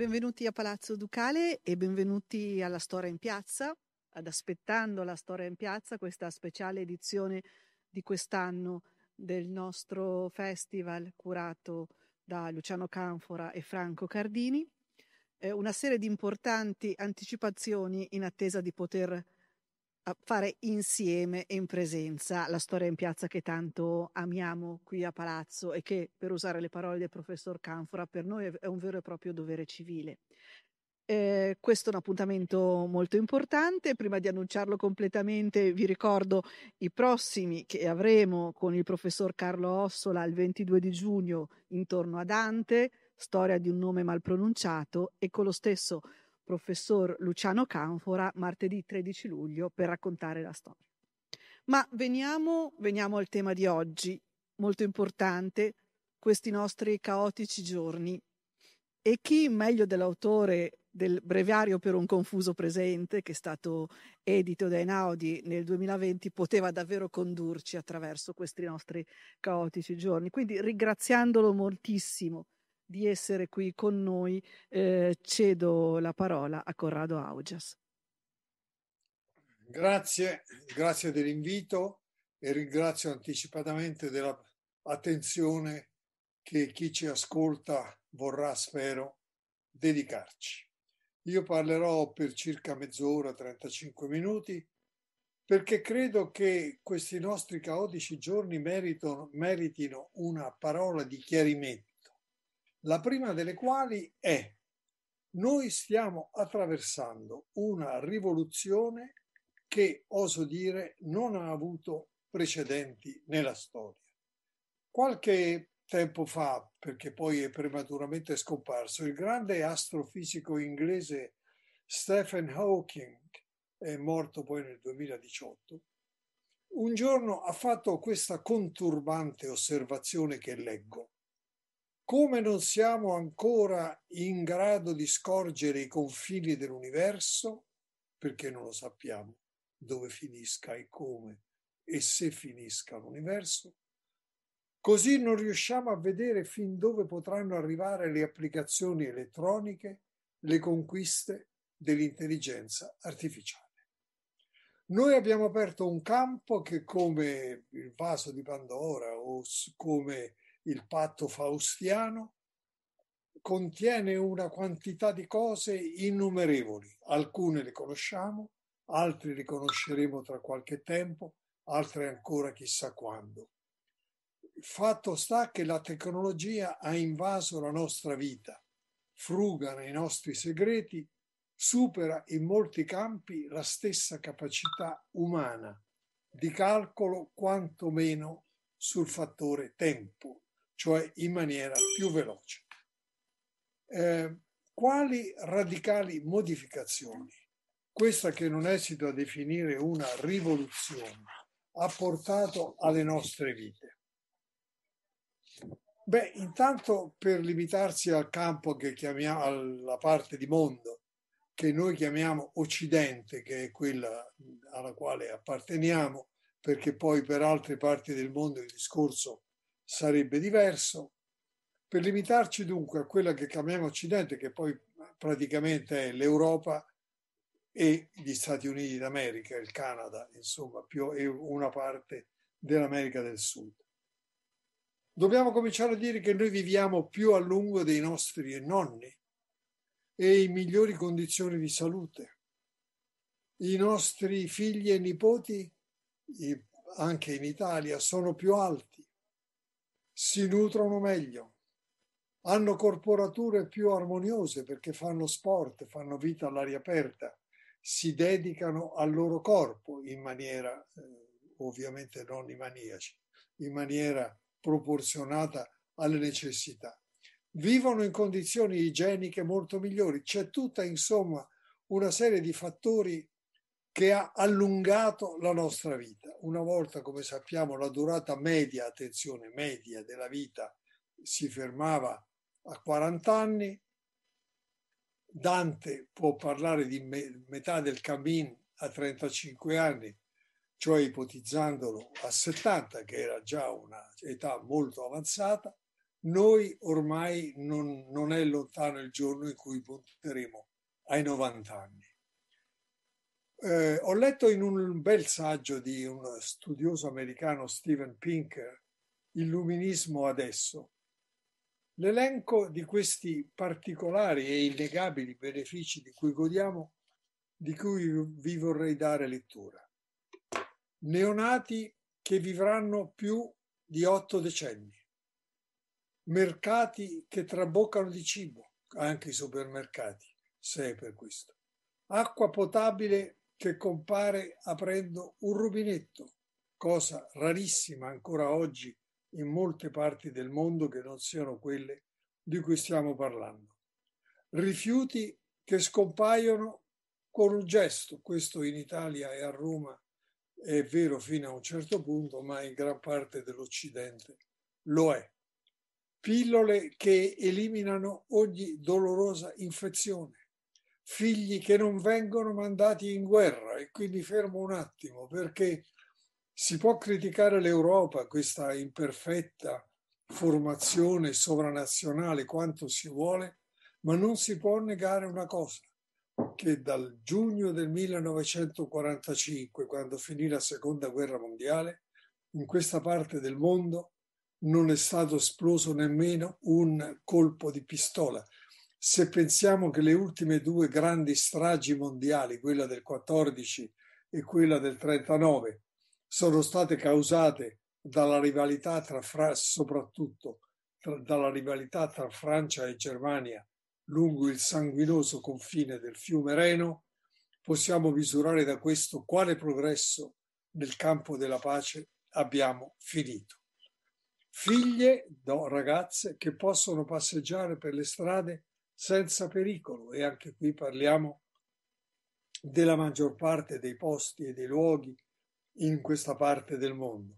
Benvenuti a Palazzo Ducale e benvenuti alla Storia in Piazza, ad Aspettando la Storia in Piazza, questa speciale edizione di quest'anno del nostro festival curato da Luciano Canfora e Franco Cardini. Eh, una serie di importanti anticipazioni in attesa di poter fare insieme e in presenza la storia in piazza che tanto amiamo qui a Palazzo e che, per usare le parole del professor Canfora, per noi è un vero e proprio dovere civile. Eh, questo è un appuntamento molto importante. Prima di annunciarlo completamente, vi ricordo i prossimi che avremo con il professor Carlo Ossola il 22 di giugno intorno a Dante, storia di un nome mal pronunciato, e con lo stesso professor Luciano Canfora martedì 13 luglio per raccontare la storia. Ma veniamo, veniamo al tema di oggi, molto importante, questi nostri caotici giorni. E chi meglio dell'autore del Breviario per un confuso presente, che è stato edito da Einaudi nel 2020, poteva davvero condurci attraverso questi nostri caotici giorni. Quindi ringraziandolo moltissimo di essere qui con noi, eh, cedo la parola a Corrado Augias. Grazie, grazie dell'invito e ringrazio anticipatamente dell'attenzione che chi ci ascolta vorrà, spero, dedicarci. Io parlerò per circa mezz'ora, 35 minuti, perché credo che questi nostri caotici giorni meritino una parola di chiarimento la prima delle quali è noi stiamo attraversando una rivoluzione che, oso dire, non ha avuto precedenti nella storia. Qualche tempo fa, perché poi è prematuramente scomparso, il grande astrofisico inglese Stephen Hawking, è morto poi nel 2018, un giorno ha fatto questa conturbante osservazione che leggo. Come non siamo ancora in grado di scorgere i confini dell'universo, perché non lo sappiamo dove finisca e come e se finisca l'universo, così non riusciamo a vedere fin dove potranno arrivare le applicazioni elettroniche, le conquiste dell'intelligenza artificiale. Noi abbiamo aperto un campo che come il vaso di Pandora o come il patto faustiano, contiene una quantità di cose innumerevoli. Alcune le conosciamo, altre le conosceremo tra qualche tempo, altre ancora chissà quando. Il fatto sta che la tecnologia ha invaso la nostra vita, fruga nei nostri segreti, supera in molti campi la stessa capacità umana di calcolo quantomeno sul fattore tempo cioè in maniera più veloce. Eh, quali radicali modificazioni questa che non esito a definire una rivoluzione ha portato alle nostre vite? Beh, intanto per limitarsi al campo che chiamiamo, alla parte di mondo che noi chiamiamo Occidente, che è quella alla quale apparteniamo, perché poi per altre parti del mondo il discorso sarebbe diverso. Per limitarci dunque a quella che chiamiamo Occidente, che poi praticamente è l'Europa e gli Stati Uniti d'America, il Canada, insomma, più è una parte dell'America del Sud. Dobbiamo cominciare a dire che noi viviamo più a lungo dei nostri nonni e in migliori condizioni di salute. I nostri figli e nipoti, anche in Italia, sono più alti si nutrono meglio, hanno corporature più armoniose perché fanno sport, fanno vita all'aria aperta, si dedicano al loro corpo in maniera, eh, ovviamente non i maniaci, in maniera proporzionata alle necessità. Vivono in condizioni igieniche molto migliori. C'è tutta, insomma, una serie di fattori che ha allungato la nostra vita. Una volta, come sappiamo, la durata media, attenzione, media della vita si fermava a 40 anni. Dante può parlare di me- metà del cammin a 35 anni, cioè ipotizzandolo a 70, che era già una età molto avanzata. noi ormai non, non è lontano il giorno in cui punteremo ai 90 anni. Eh, ho letto in un bel saggio di un studioso americano, Steven Pinker, Illuminismo adesso, l'elenco di questi particolari e innegabili benefici di cui godiamo, di cui vi vorrei dare lettura. Neonati che vivranno più di otto decenni, mercati che traboccano di cibo, anche i supermercati, se è per questo, acqua potabile che compare aprendo un rubinetto, cosa rarissima ancora oggi in molte parti del mondo che non siano quelle di cui stiamo parlando. Rifiuti che scompaiono con un gesto, questo in Italia e a Roma è vero fino a un certo punto, ma in gran parte dell'Occidente lo è. Pillole che eliminano ogni dolorosa infezione, figli che non vengono mandati in guerra. E quindi fermo un attimo perché si può criticare l'Europa, questa imperfetta formazione sovranazionale quanto si vuole, ma non si può negare una cosa, che dal giugno del 1945, quando finì la seconda guerra mondiale, in questa parte del mondo non è stato esploso nemmeno un colpo di pistola se pensiamo che le ultime due grandi stragi mondiali, quella del 14 e quella del 39, sono state causate dalla rivalità tra soprattutto tra, dalla rivalità tra Francia e Germania lungo il sanguinoso confine del fiume Reno, possiamo misurare da questo quale progresso nel campo della pace abbiamo finito. Figlie, no, ragazze che possono passeggiare per le strade senza pericolo e anche qui parliamo della maggior parte dei posti e dei luoghi in questa parte del mondo.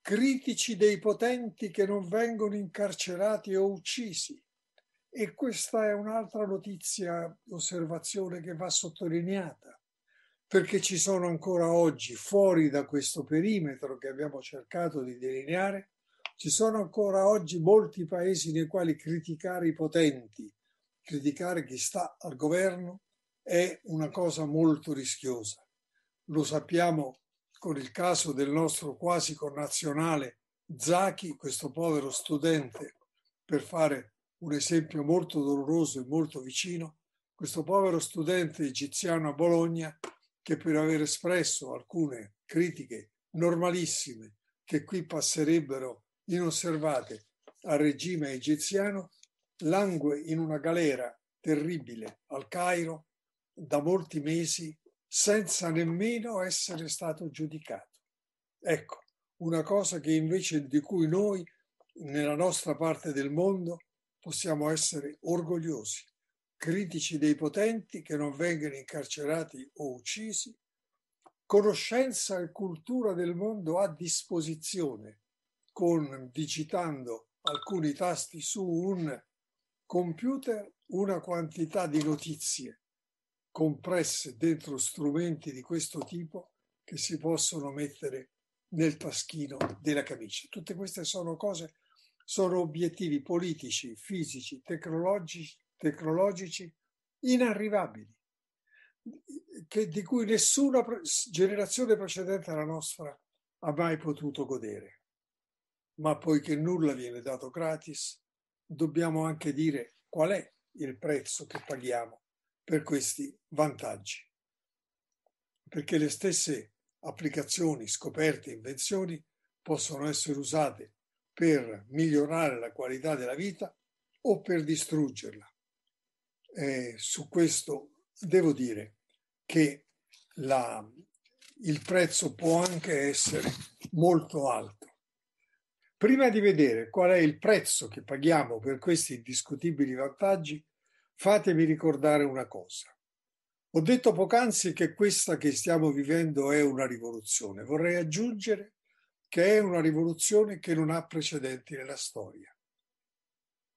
Critici dei potenti che non vengono incarcerati o uccisi. E questa è un'altra notizia, osservazione che va sottolineata, perché ci sono ancora oggi, fuori da questo perimetro che abbiamo cercato di delineare, ci sono ancora oggi molti paesi nei quali criticare i potenti, criticare chi sta al governo è una cosa molto rischiosa. Lo sappiamo con il caso del nostro quasi connazionale Zaki, questo povero studente, per fare un esempio molto doloroso e molto vicino, questo povero studente egiziano a Bologna che per aver espresso alcune critiche normalissime che qui passerebbero inosservate al regime egiziano, langue in una galera terribile al Cairo da molti mesi senza nemmeno essere stato giudicato. Ecco, una cosa che invece di cui noi nella nostra parte del mondo possiamo essere orgogliosi, critici dei potenti che non vengono incarcerati o uccisi, conoscenza e cultura del mondo a disposizione con digitando alcuni tasti su un computer una quantità di notizie compresse dentro strumenti di questo tipo che si possono mettere nel taschino della camicia. Tutte queste sono cose, sono obiettivi politici, fisici, tecnologici, tecnologici inarrivabili, che, di cui nessuna generazione precedente alla nostra ha mai potuto godere. Ma poiché nulla viene dato gratis, dobbiamo anche dire qual è il prezzo che paghiamo per questi vantaggi. Perché le stesse applicazioni, scoperte, invenzioni possono essere usate per migliorare la qualità della vita o per distruggerla. E su questo devo dire che la, il prezzo può anche essere molto alto. Prima di vedere qual è il prezzo che paghiamo per questi indiscutibili vantaggi, fatemi ricordare una cosa. Ho detto poc'anzi che questa che stiamo vivendo è una rivoluzione. Vorrei aggiungere che è una rivoluzione che non ha precedenti nella storia.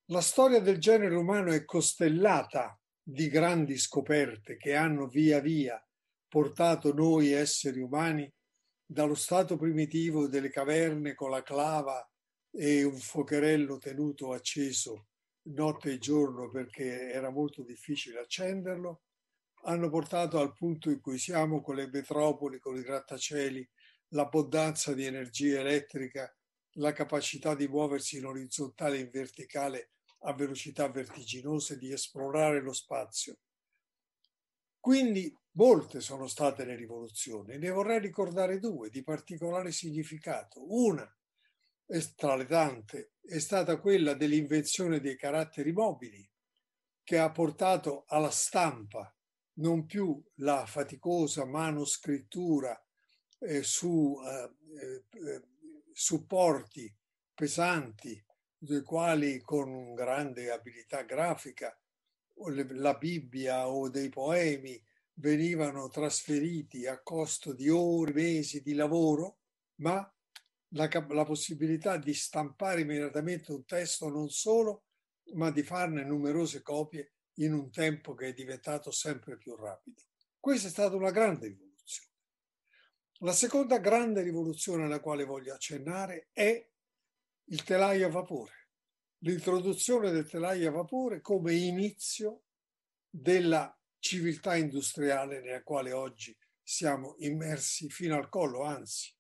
La storia del genere umano è costellata di grandi scoperte che hanno via via portato noi esseri umani dallo stato primitivo delle caverne con la clava e un fuocherello tenuto acceso notte e giorno perché era molto difficile accenderlo, hanno portato al punto in cui siamo con le metropoli, con i grattacieli, l'abbondanza di energia elettrica, la capacità di muoversi in orizzontale e in verticale a velocità vertiginose, di esplorare lo spazio. Quindi molte sono state le rivoluzioni, ne vorrei ricordare due di particolare significato. Una, tra le tante, è stata quella dell'invenzione dei caratteri mobili, che ha portato alla stampa non più la faticosa manoscrittura eh, su eh, eh, supporti pesanti, dei quali con grande abilità grafica la Bibbia o dei poemi venivano trasferiti a costo di ore, mesi di lavoro, ma la, la possibilità di stampare immediatamente un testo non solo, ma di farne numerose copie in un tempo che è diventato sempre più rapido. Questa è stata una grande rivoluzione. La seconda grande rivoluzione alla quale voglio accennare è il telaio a vapore, l'introduzione del telaio a vapore come inizio della civiltà industriale nella quale oggi siamo immersi fino al collo, anzi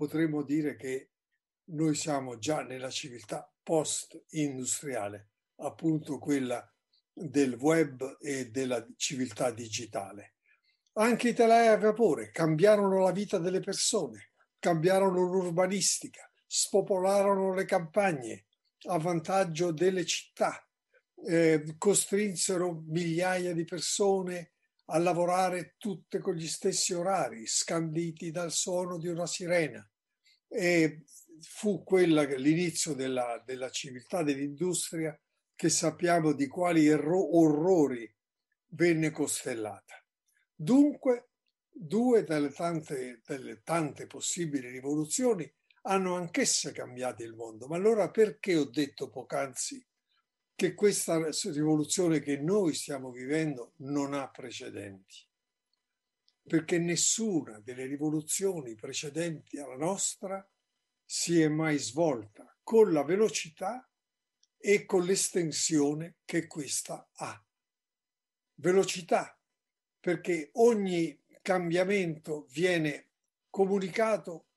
potremmo dire che noi siamo già nella civiltà post-industriale, appunto quella del web e della civiltà digitale. Anche i telai a vapore cambiarono la vita delle persone, cambiarono l'urbanistica, spopolarono le campagne a vantaggio delle città, eh, costrinsero migliaia di persone a lavorare tutte con gli stessi orari, scanditi dal suono di una sirena. E fu quella, l'inizio della, della civiltà dell'industria che sappiamo di quali erro- orrori venne costellata. Dunque, due delle tante, delle tante possibili rivoluzioni hanno anch'esse cambiato il mondo. Ma allora perché ho detto poc'anzi che questa rivoluzione che noi stiamo vivendo non ha precedenti? Perché nessuna delle rivoluzioni precedenti alla nostra si è mai svolta con la velocità e con l'estensione che questa ha. Velocità, perché ogni cambiamento viene comunicato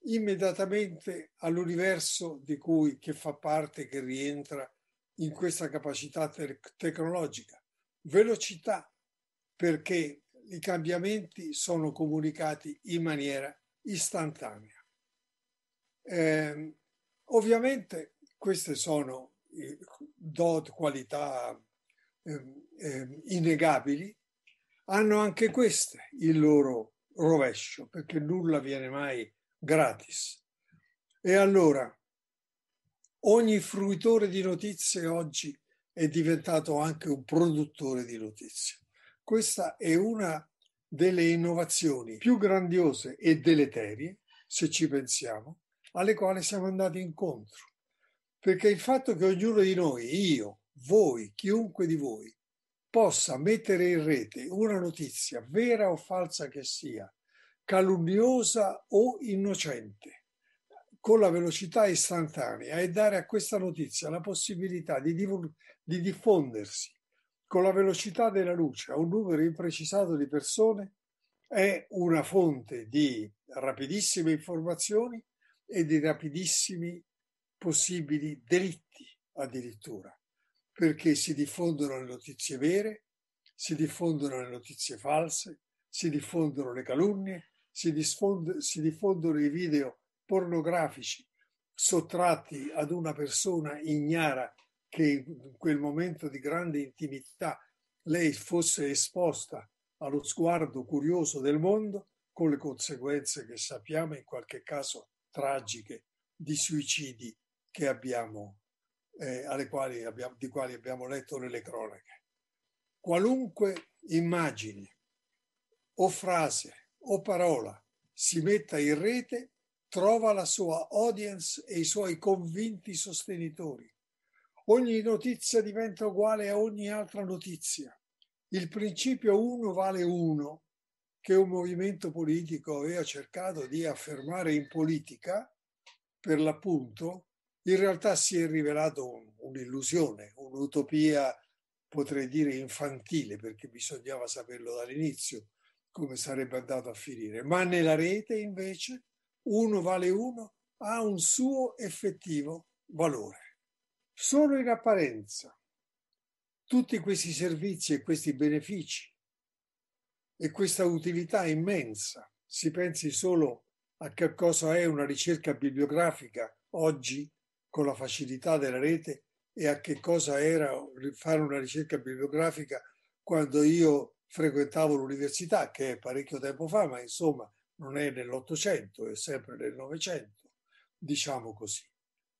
immediatamente all'universo di cui che fa parte, che rientra in questa capacità te- tecnologica. Velocità, perché i cambiamenti sono comunicati in maniera istantanea. Eh, ovviamente queste sono dot qualità eh, eh, innegabili, hanno anche queste il loro rovescio, perché nulla viene mai gratis. E allora, ogni fruitore di notizie oggi è diventato anche un produttore di notizie. Questa è una delle innovazioni più grandiose e deleterie, se ci pensiamo, alle quali siamo andati incontro. Perché il fatto che ognuno di noi, io, voi, chiunque di voi, possa mettere in rete una notizia, vera o falsa che sia, calunniosa o innocente, con la velocità istantanea e dare a questa notizia la possibilità di, divul- di diffondersi con la velocità della luce. A un numero imprecisato di persone, è una fonte di rapidissime informazioni e di rapidissimi possibili delitti addirittura, perché si diffondono le notizie vere, si diffondono le notizie false, si diffondono le calunnie, si, diffond- si diffondono i video pornografici sottratti ad una persona ignara che in quel momento di grande intimità lei fosse esposta allo sguardo curioso del mondo, con le conseguenze che sappiamo in qualche caso tragiche di suicidi che abbiamo, eh, quali abbiamo, di quali abbiamo letto nelle cronache. Qualunque immagine o frase o parola si metta in rete trova la sua audience e i suoi convinti sostenitori. Ogni notizia diventa uguale a ogni altra notizia. Il principio uno vale uno, che un movimento politico aveva cercato di affermare in politica, per l'appunto, in realtà si è rivelato un, un'illusione, un'utopia, potrei dire infantile, perché bisognava saperlo dall'inizio come sarebbe andato a finire. Ma nella rete invece uno vale uno ha un suo effettivo valore. Solo in apparenza tutti questi servizi e questi benefici e questa utilità immensa, si pensi solo a che cosa è una ricerca bibliografica oggi con la facilità della rete e a che cosa era fare una ricerca bibliografica quando io frequentavo l'università, che è parecchio tempo fa, ma insomma non è nell'Ottocento, è sempre nel Novecento, diciamo così.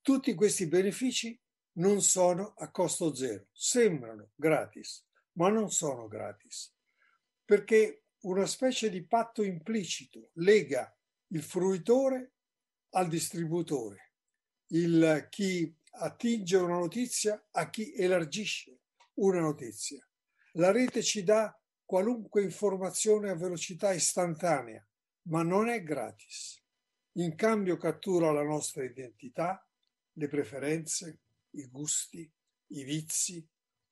Tutti questi benefici non sono a costo zero, sembrano gratis, ma non sono gratis, perché una specie di patto implicito lega il fruitore al distributore, il chi attinge una notizia a chi elargisce una notizia. La rete ci dà qualunque informazione a velocità istantanea, ma non è gratis. In cambio cattura la nostra identità, le preferenze, i gusti, i vizi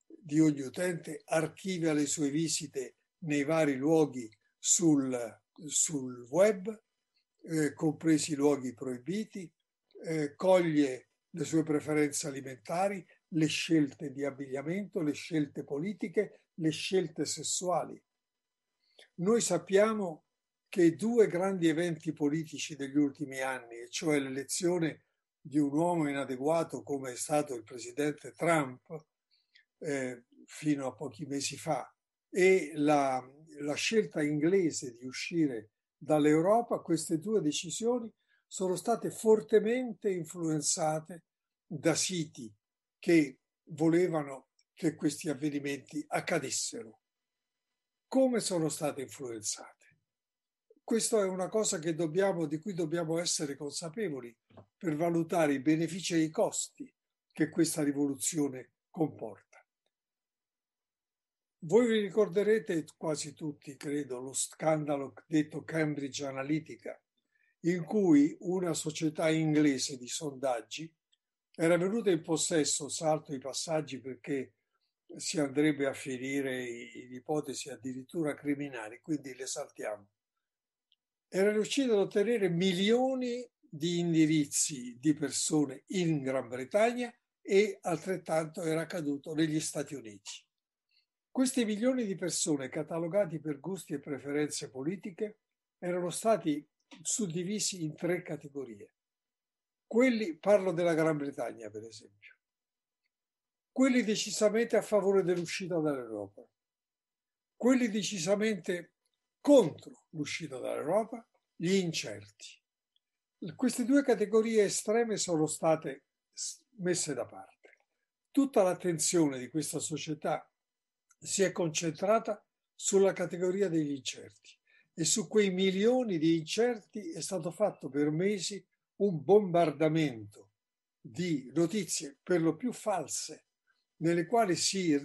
di ogni utente, archivia le sue visite nei vari luoghi sul, sul web, eh, compresi i luoghi proibiti, eh, coglie le sue preferenze alimentari, le scelte di abbigliamento, le scelte politiche, le scelte sessuali. Noi sappiamo che due grandi eventi politici degli ultimi anni, cioè l'elezione di un uomo inadeguato come è stato il presidente Trump eh, fino a pochi mesi fa e la, la scelta inglese di uscire dall'Europa, queste due decisioni sono state fortemente influenzate da siti che volevano che questi avvenimenti accadessero. Come sono state influenzate? Questa è una cosa dobbiamo, di cui dobbiamo essere consapevoli per valutare i benefici e i costi che questa rivoluzione comporta. Voi vi ricorderete quasi tutti, credo, lo scandalo detto Cambridge Analytica, in cui una società inglese di sondaggi era venuta in possesso, salto i passaggi perché si andrebbe a finire in ipotesi addirittura criminali, quindi le saltiamo era riuscito ad ottenere milioni di indirizzi di persone in Gran Bretagna e altrettanto era accaduto negli Stati Uniti. Questi milioni di persone catalogati per gusti e preferenze politiche erano stati suddivisi in tre categorie. Quelli, parlo della Gran Bretagna per esempio, quelli decisamente a favore dell'uscita dall'Europa, quelli decisamente contro l'uscita dall'Europa, gli incerti. Queste due categorie estreme sono state messe da parte. Tutta l'attenzione di questa società si è concentrata sulla categoria degli incerti e su quei milioni di incerti è stato fatto per mesi un bombardamento di notizie per lo più false, nelle quali si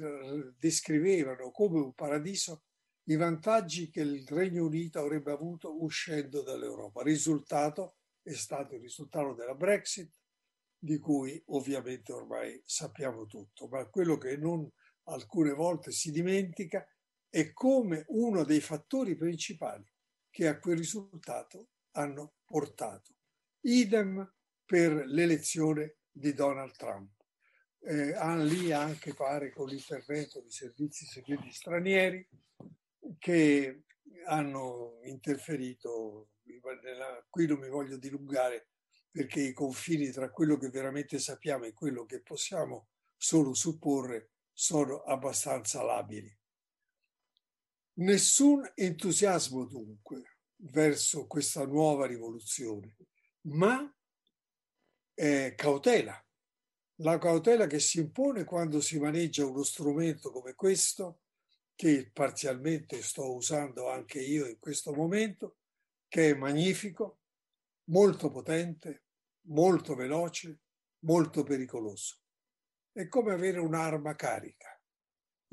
descrivevano come un paradiso i vantaggi che il Regno Unito avrebbe avuto uscendo dall'Europa. Risultato è stato il risultato della Brexit, di cui ovviamente ormai sappiamo tutto, ma quello che non alcune volte si dimentica è come uno dei fattori principali che a quel risultato hanno portato. Idem per l'elezione di Donald Trump. Eh, lì anche pare con l'intervento di servizi segreti stranieri, che hanno interferito. Qui non mi voglio dilungare perché i confini tra quello che veramente sappiamo e quello che possiamo solo supporre sono abbastanza labili. Nessun entusiasmo dunque verso questa nuova rivoluzione, ma eh, cautela. La cautela che si impone quando si maneggia uno strumento come questo che parzialmente sto usando anche io in questo momento, che è magnifico, molto potente, molto veloce, molto pericoloso. È come avere un'arma carica.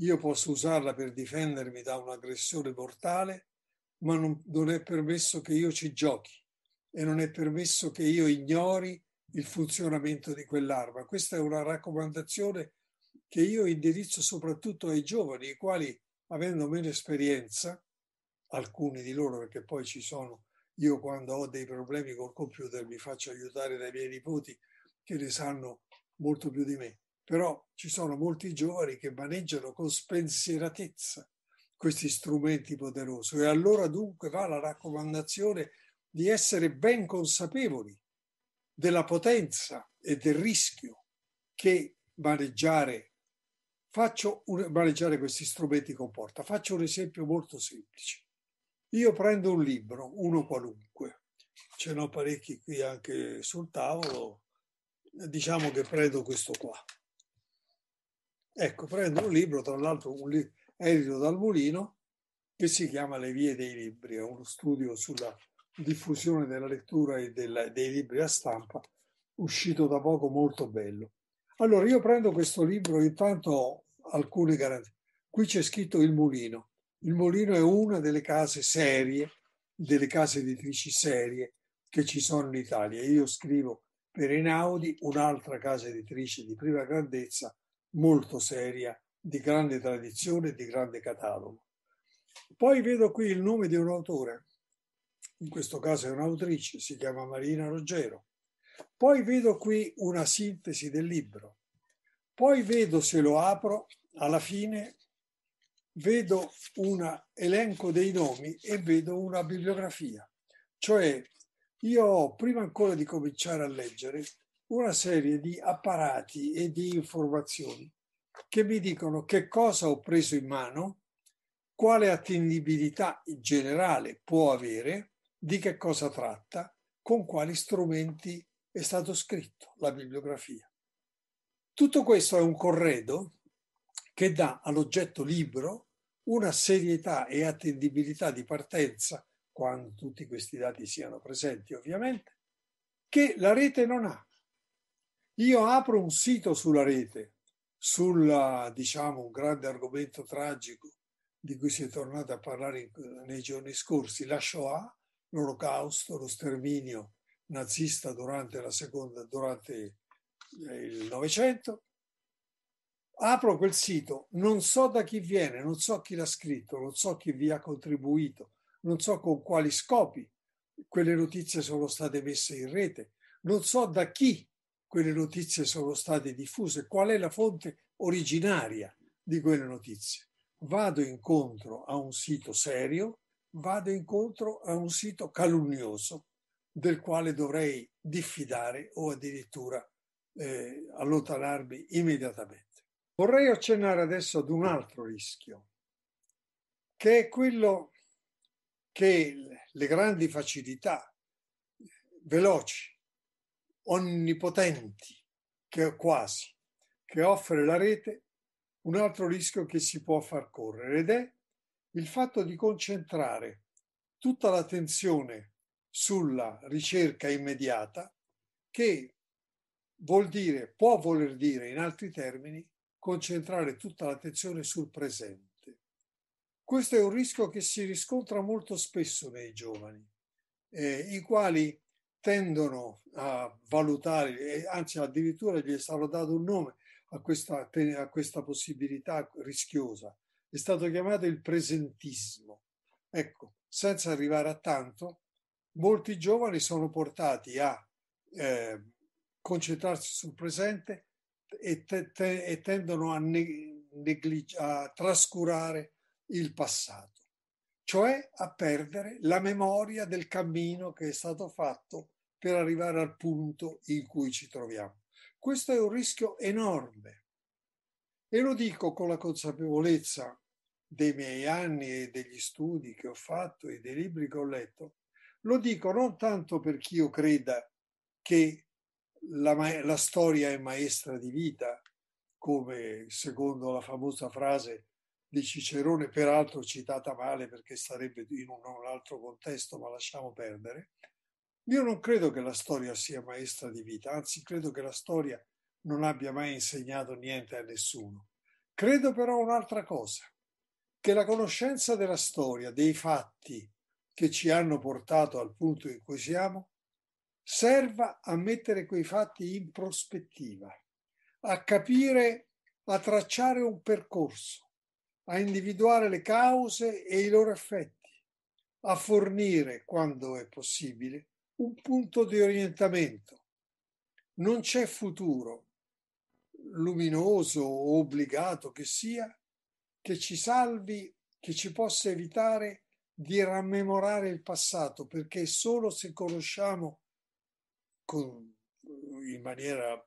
Io posso usarla per difendermi da un'aggressione mortale, ma non, non è permesso che io ci giochi e non è permesso che io ignori il funzionamento di quell'arma. Questa è una raccomandazione che io indirizzo soprattutto ai giovani, i quali, avendo meno esperienza, alcuni di loro, perché poi ci sono, io quando ho dei problemi col computer mi faccio aiutare dai miei nipoti che ne sanno molto più di me, però ci sono molti giovani che maneggiano con spensieratezza questi strumenti poderosi. E allora dunque va la raccomandazione di essere ben consapevoli della potenza e del rischio che maneggiare, faccio un, maneggiare questi strumenti comporta. Faccio un esempio molto semplice. Io prendo un libro, uno qualunque, ce n'ho parecchi qui anche sul tavolo, diciamo che prendo questo qua. Ecco, prendo un libro, tra l'altro un libro edito dal Mulino, che si chiama Le vie dei libri, è uno studio sulla diffusione della lettura e della, dei libri a stampa, uscito da poco molto bello. Allora, io prendo questo libro, intanto alcune garanzie. Qui c'è scritto Il Mulino. Il Mulino è una delle case serie, delle case editrici serie che ci sono in Italia. Io scrivo per Einaudi, un'altra casa editrice di prima grandezza, molto seria, di grande tradizione di grande catalogo. Poi vedo qui il nome di un autore, in questo caso è un'autrice, si chiama Marina Ruggero. Poi vedo qui una sintesi del libro. Poi vedo, se lo apro, alla fine vedo un elenco dei nomi e vedo una bibliografia. Cioè, io ho, prima ancora di cominciare a leggere, una serie di apparati e di informazioni che mi dicono che cosa ho preso in mano, quale attendibilità generale può avere, di che cosa tratta, con quali strumenti è stato scritto la bibliografia. Tutto questo è un corredo che dà all'oggetto libro una serietà e attendibilità di partenza, quando tutti questi dati siano presenti ovviamente, che la rete non ha. Io apro un sito sulla rete sul, diciamo, un grande argomento tragico di cui si è tornato a parlare nei giorni scorsi, la Shoah, l'olocausto, lo sterminio nazista durante la seconda, durante il Novecento. Apro quel sito, non so da chi viene, non so chi l'ha scritto, non so chi vi ha contribuito, non so con quali scopi quelle notizie sono state messe in rete, non so da chi quelle notizie sono state diffuse, qual è la fonte originaria di quelle notizie. Vado incontro a un sito serio, vado incontro a un sito calunnioso del quale dovrei diffidare o addirittura eh, allontanarmi immediatamente. Vorrei accennare adesso ad un altro rischio, che è quello che le grandi facilità veloci onnipotenti, che quasi, che offre la rete, un altro rischio che si può far correre ed è il fatto di concentrare tutta l'attenzione sulla ricerca immediata che vuol dire, può voler dire in altri termini, concentrare tutta l'attenzione sul presente. Questo è un rischio che si riscontra molto spesso nei giovani, eh, i quali tendono a valutare, anzi addirittura gli è stato dato un nome a questa, a questa possibilità rischiosa, è stato chiamato il presentismo. Ecco, senza arrivare a tanto, molti giovani sono portati a eh, concentrarsi sul presente e, te, te, e tendono a, ne, neglig- a trascurare il passato, cioè a perdere la memoria del cammino che è stato fatto per arrivare al punto in cui ci troviamo. Questo è un rischio enorme e lo dico con la consapevolezza dei miei anni e degli studi che ho fatto e dei libri che ho letto. Lo dico non tanto perché io creda che la, la storia è maestra di vita, come secondo la famosa frase di Cicerone, peraltro citata male perché sarebbe in un, un altro contesto, ma lasciamo perdere, io non credo che la storia sia maestra di vita, anzi credo che la storia non abbia mai insegnato niente a nessuno. Credo però un'altra cosa, che la conoscenza della storia, dei fatti che ci hanno portato al punto in cui siamo, serva a mettere quei fatti in prospettiva, a capire, a tracciare un percorso, a individuare le cause e i loro effetti, a fornire, quando è possibile, un punto di orientamento. Non c'è futuro, luminoso o obbligato che sia, che ci salvi, che ci possa evitare di rammemorare il passato, perché solo se conosciamo con, in maniera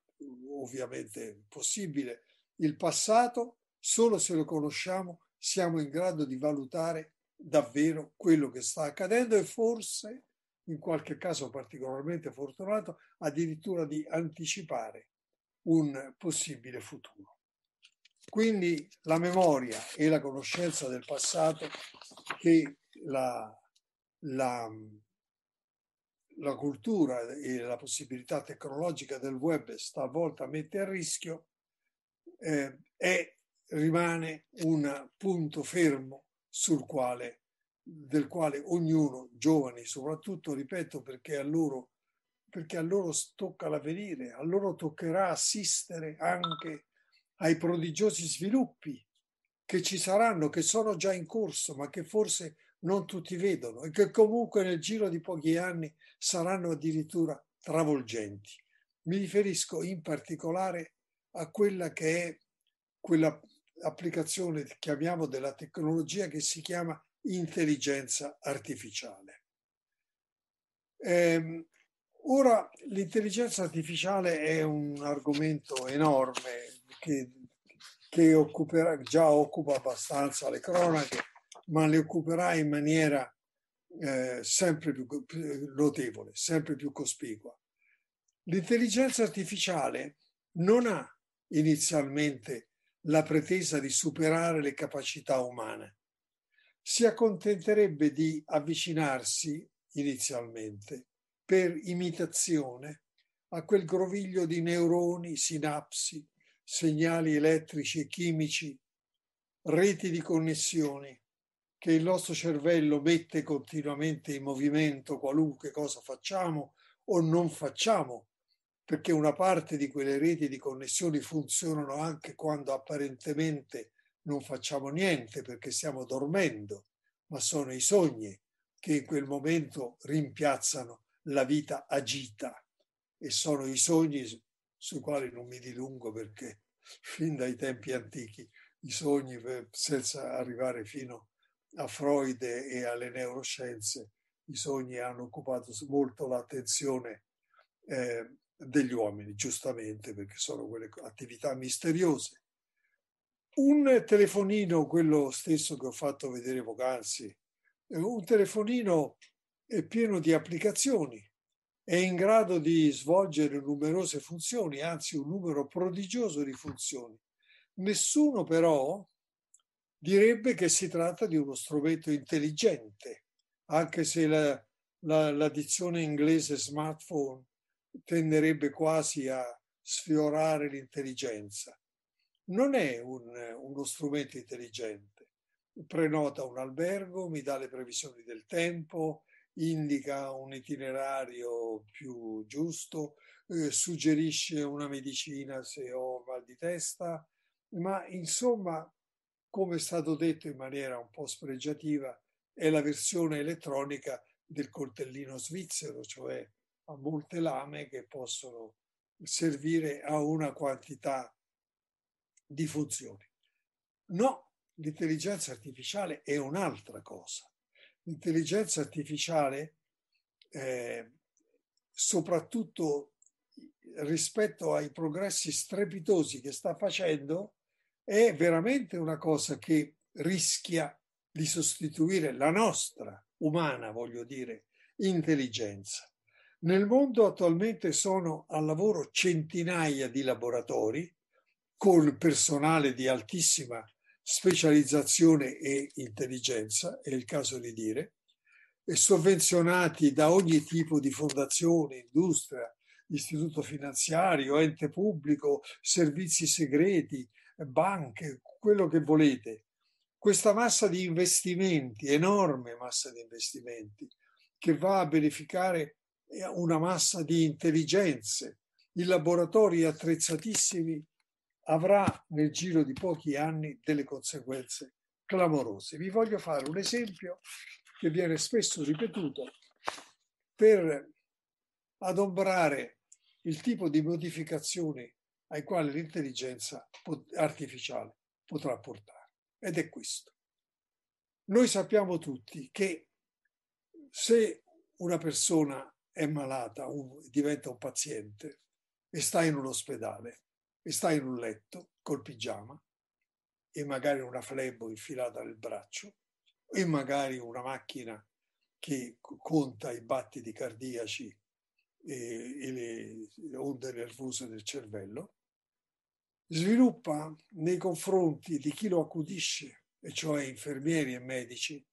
ovviamente possibile il passato, solo se lo conosciamo siamo in grado di valutare davvero quello che sta accadendo e forse, in qualche caso particolarmente fortunato, addirittura di anticipare un possibile futuro. Quindi la memoria e la conoscenza del passato che la, la, la cultura e la possibilità tecnologica del web stavolta mette a rischio eh, è, rimane un punto fermo sul quale, del quale ognuno, giovani soprattutto, ripeto, perché a loro, perché a loro tocca l'avvenire, a loro toccherà assistere anche ai prodigiosi sviluppi che ci saranno, che sono già in corso, ma che forse non tutti vedono e che comunque nel giro di pochi anni saranno addirittura travolgenti. Mi riferisco in particolare a quella che è quella applicazione, chiamiamo, della tecnologia che si chiama intelligenza artificiale. Ehm, ora l'intelligenza artificiale è un argomento enorme che, che occuperà, già occupa abbastanza le cronache, ma le occuperà in maniera eh, sempre più notevole, sempre più cospicua. L'intelligenza artificiale non ha inizialmente la pretesa di superare le capacità umane. Si accontenterebbe di avvicinarsi inizialmente per imitazione a quel groviglio di neuroni, sinapsi, segnali elettrici e chimici, reti di connessioni che il nostro cervello mette continuamente in movimento qualunque cosa facciamo o non facciamo, perché una parte di quelle reti di connessioni funzionano anche quando apparentemente non facciamo niente perché stiamo dormendo, ma sono i sogni che in quel momento rimpiazzano la vita agita. E sono i sogni sui quali non mi dilungo perché fin dai tempi antichi i sogni, senza arrivare fino a Freud e alle neuroscienze, i sogni hanno occupato molto l'attenzione eh, degli uomini, giustamente perché sono quelle attività misteriose. Un telefonino, quello stesso che ho fatto vedere poc'anzi, un telefonino è pieno di applicazioni è in grado di svolgere numerose funzioni, anzi un numero prodigioso di funzioni. Nessuno però direbbe che si tratta di uno strumento intelligente, anche se la, la, la dizione inglese smartphone tenderebbe quasi a sfiorare l'intelligenza. Non è un, uno strumento intelligente. Prenota un albergo, mi dà le previsioni del tempo, indica un itinerario più giusto, eh, suggerisce una medicina se ho mal di testa, ma insomma, come è stato detto in maniera un po' spregiativa, è la versione elettronica del coltellino svizzero, cioè a molte lame che possono servire a una quantità di funzioni. No, l'intelligenza artificiale è un'altra cosa l'intelligenza artificiale, eh, soprattutto rispetto ai progressi strepitosi che sta facendo, è veramente una cosa che rischia di sostituire la nostra umana, voglio dire, intelligenza. Nel mondo attualmente sono al lavoro centinaia di laboratori con personale di altissima specializzazione e intelligenza, è il caso di dire, e sovvenzionati da ogni tipo di fondazione, industria, istituto finanziario, ente pubblico, servizi segreti, banche, quello che volete. Questa massa di investimenti, enorme massa di investimenti, che va a beneficare una massa di intelligenze, in laboratori attrezzatissimi, avrà nel giro di pochi anni delle conseguenze clamorose. Vi voglio fare un esempio che viene spesso ripetuto per adombrare il tipo di modificazioni ai quali l'intelligenza artificiale potrà portare. Ed è questo. Noi sappiamo tutti che se una persona è malata, diventa un paziente e sta in un ospedale e sta in un letto col pigiama e magari una flebo infilata nel braccio e magari una macchina che conta i battiti cardiaci e, le onde nervose del cervello, sviluppa nei confronti di chi lo accudisce, e cioè infermieri e medici,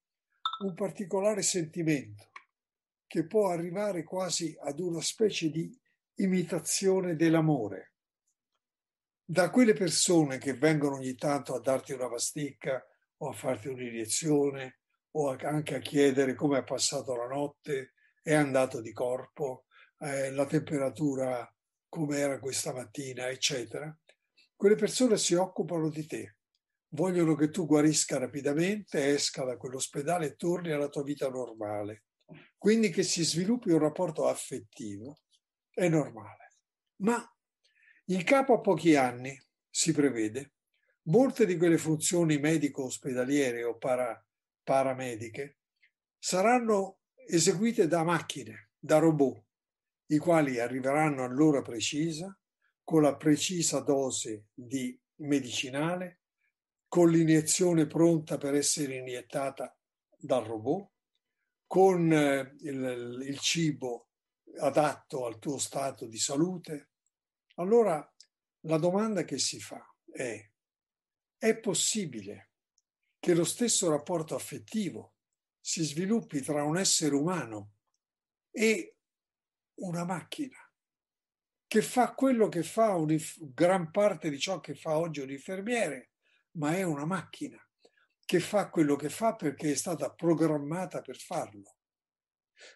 un particolare sentimento che può arrivare quasi ad una specie di imitazione dell'amore. Da quelle persone che vengono ogni tanto a darti una pasticca o a farti un'iniezione o anche a chiedere come è passato la notte, è andato di corpo, eh, la temperatura come era questa mattina, eccetera. Quelle persone si occupano di te, vogliono che tu guarisca rapidamente, esca da quell'ospedale e torni alla tua vita normale. Quindi che si sviluppi un rapporto affettivo è normale. Ma in capo a pochi anni si prevede molte di quelle funzioni medico-ospedaliere o para, paramediche saranno eseguite da macchine, da robot, i quali arriveranno all'ora precisa, con la precisa dose di medicinale, con l'iniezione pronta per essere iniettata dal robot, con eh, il, il cibo adatto al tuo stato di salute. Allora la domanda che si fa è, è possibile che lo stesso rapporto affettivo si sviluppi tra un essere umano e una macchina che fa quello che fa un, gran parte di ciò che fa oggi un infermiere, ma è una macchina che fa quello che fa perché è stata programmata per farlo.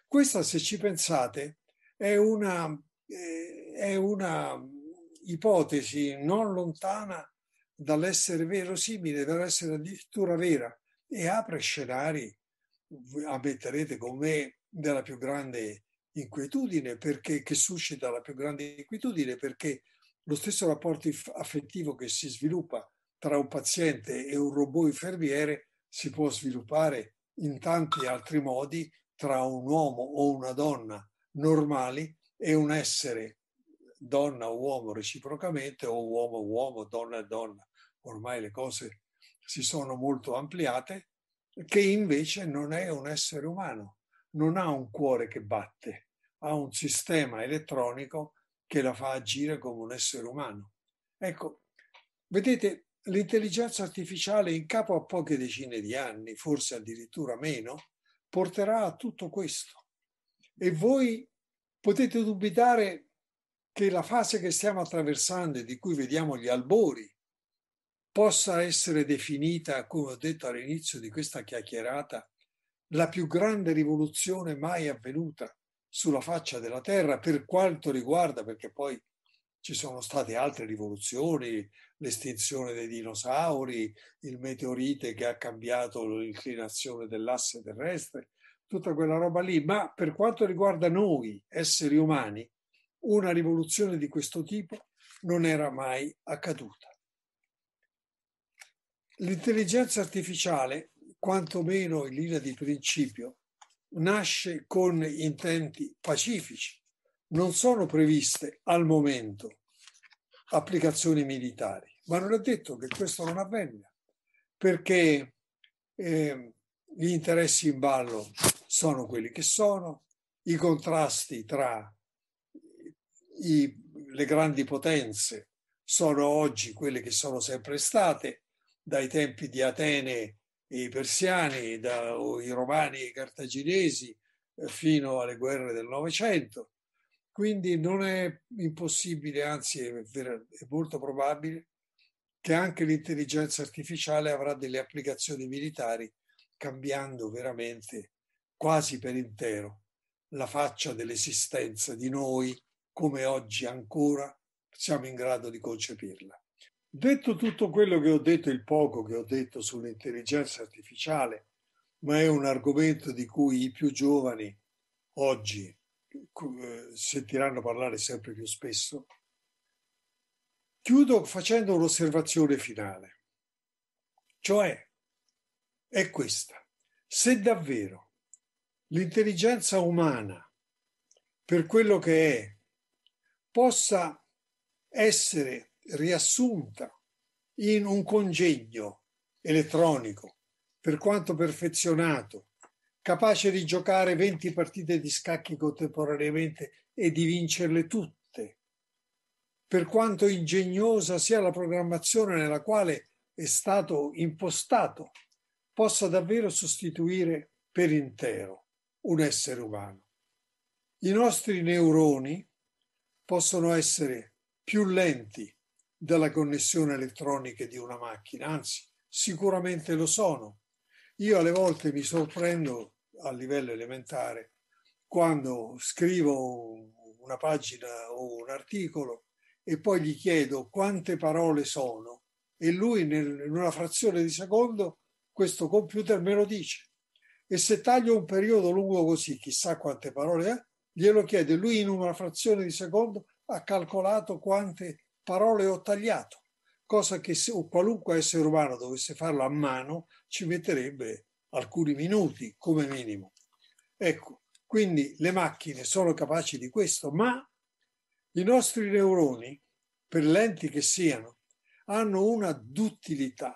Questa, se ci pensate, è una, eh, è una ipotesi non lontana dall'essere verosimile, dall'essere addirittura vera e apre scenari, ammetterete con me, della più grande inquietudine, perché, che suscita la più grande inquietudine, perché lo stesso rapporto affettivo che si sviluppa tra un paziente e un robot infermiere si può sviluppare in tanti altri modi tra un uomo o una donna normali e un essere donna o uomo reciprocamente o uomo uomo, donna e donna. Ormai le cose si sono molto ampliate, che invece non è un essere umano, non ha un cuore che batte, ha un sistema elettronico che la fa agire come un essere umano. Ecco, vedete, l'intelligenza artificiale in capo a poche decine di anni, forse addirittura meno, porterà a tutto questo. E voi potete dubitare che la fase che stiamo attraversando e di cui vediamo gli albori possa essere definita, come ho detto all'inizio di questa chiacchierata, la più grande rivoluzione mai avvenuta sulla faccia della Terra per quanto riguarda, perché poi ci sono state altre rivoluzioni, l'estinzione dei dinosauri, il meteorite che ha cambiato l'inclinazione dell'asse terrestre, tutta quella roba lì, ma per quanto riguarda noi, esseri umani, una rivoluzione di questo tipo non era mai accaduta. L'intelligenza artificiale, quantomeno in linea di principio, nasce con intenti pacifici. Non sono previste al momento applicazioni militari, ma non è detto che questo non avvenga, perché eh, gli interessi in ballo sono quelli che sono, i contrasti tra i, le grandi potenze sono oggi quelle che sono sempre state, dai tempi di Atene i persiani, dai romani e i cartaginesi eh, fino alle guerre del Novecento. Quindi non è impossibile, anzi è, è molto probabile, che anche l'intelligenza artificiale avrà delle applicazioni militari cambiando veramente quasi per intero la faccia dell'esistenza di noi come oggi ancora siamo in grado di concepirla. Detto tutto quello che ho detto, il poco che ho detto sull'intelligenza artificiale, ma è un argomento di cui i più giovani oggi eh, sentiranno parlare sempre più spesso, chiudo facendo un'osservazione finale, cioè è questa. Se davvero l'intelligenza umana, per quello che è, possa essere riassunta in un congegno elettronico, per quanto perfezionato, capace di giocare 20 partite di scacchi contemporaneamente e di vincerle tutte, per quanto ingegnosa sia la programmazione nella quale è stato impostato, possa davvero sostituire per intero un essere umano. I nostri neuroni possono essere più lenti della connessione elettronica di una macchina, anzi sicuramente lo sono. Io alle volte mi sorprendo a livello elementare quando scrivo una pagina o un articolo e poi gli chiedo quante parole sono e lui nel, in una frazione di secondo questo computer me lo dice. E se taglio un periodo lungo così, chissà quante parole è, glielo chiede, lui in una frazione di secondo ha calcolato quante parole ho tagliato, cosa che se qualunque essere umano dovesse farlo a mano ci metterebbe alcuni minuti come minimo. Ecco, quindi le macchine sono capaci di questo, ma i nostri neuroni, per lenti che siano, hanno una duttilità,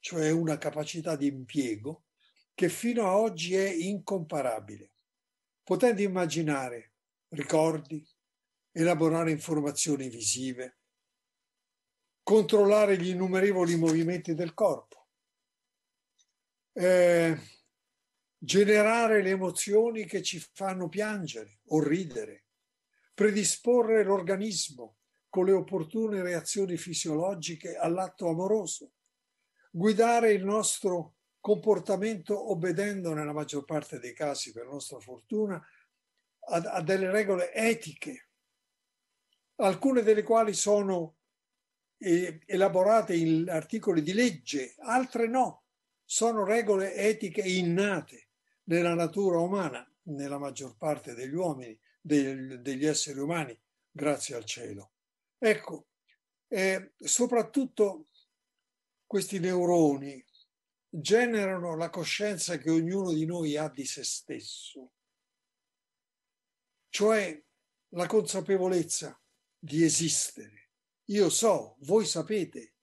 cioè una capacità di impiego, che fino a oggi è incomparabile potendo immaginare ricordi, elaborare informazioni visive, controllare gli innumerevoli movimenti del corpo, eh, generare le emozioni che ci fanno piangere o ridere, predisporre l'organismo con le opportune reazioni fisiologiche all'atto amoroso, guidare il nostro comportamento obbedendo nella maggior parte dei casi, per nostra fortuna, a, a delle regole etiche, alcune delle quali sono elaborate in articoli di legge, altre no, sono regole etiche innate nella natura umana, nella maggior parte degli uomini, degli, degli esseri umani, grazie al cielo. Ecco, eh, soprattutto questi neuroni generano la coscienza che ognuno di noi ha di se stesso, cioè la consapevolezza di esistere. Io so, voi sapete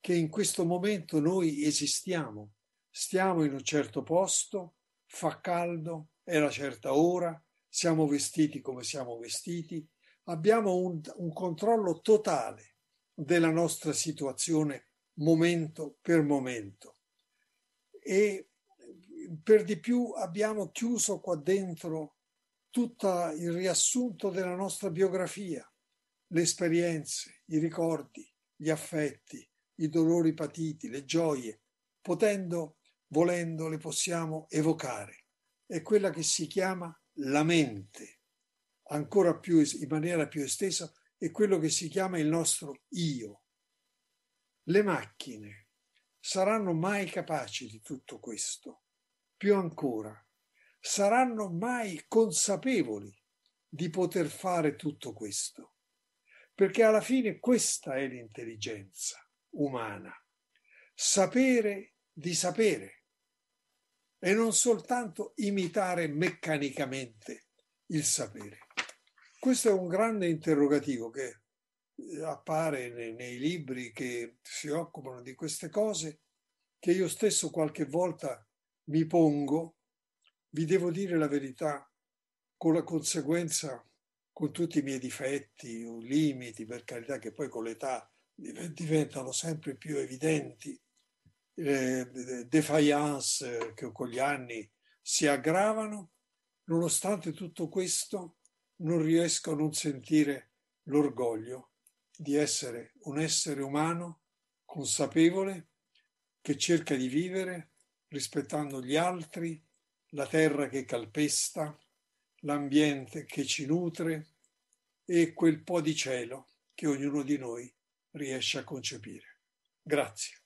che in questo momento noi esistiamo, stiamo in un certo posto, fa caldo, è la certa ora, siamo vestiti come siamo vestiti, abbiamo un, un controllo totale della nostra situazione momento per momento. E per di più abbiamo chiuso qua dentro tutto il riassunto della nostra biografia, le esperienze, i ricordi, gli affetti, i dolori patiti, le gioie, potendo, volendo, le possiamo evocare. È quella che si chiama la mente, ancora più in maniera più estesa, è quello che si chiama il nostro io. Le macchine, saranno mai capaci di tutto questo. Più ancora, saranno mai consapevoli di poter fare tutto questo. Perché alla fine questa è l'intelligenza umana. Sapere di sapere e non soltanto imitare meccanicamente il sapere. Questo è un grande interrogativo che appare nei, nei libri che si occupano di queste cose, che io stesso qualche volta mi pongo, vi devo dire la verità, con la conseguenza, con tutti i miei difetti o limiti, per carità, che poi con l'età diventano sempre più evidenti, eh, defiance che con gli anni si aggravano, nonostante tutto questo non riesco a non sentire l'orgoglio di essere un essere umano consapevole che cerca di vivere rispettando gli altri, la terra che calpesta, l'ambiente che ci nutre e quel po' di cielo che ognuno di noi riesce a concepire. Grazie.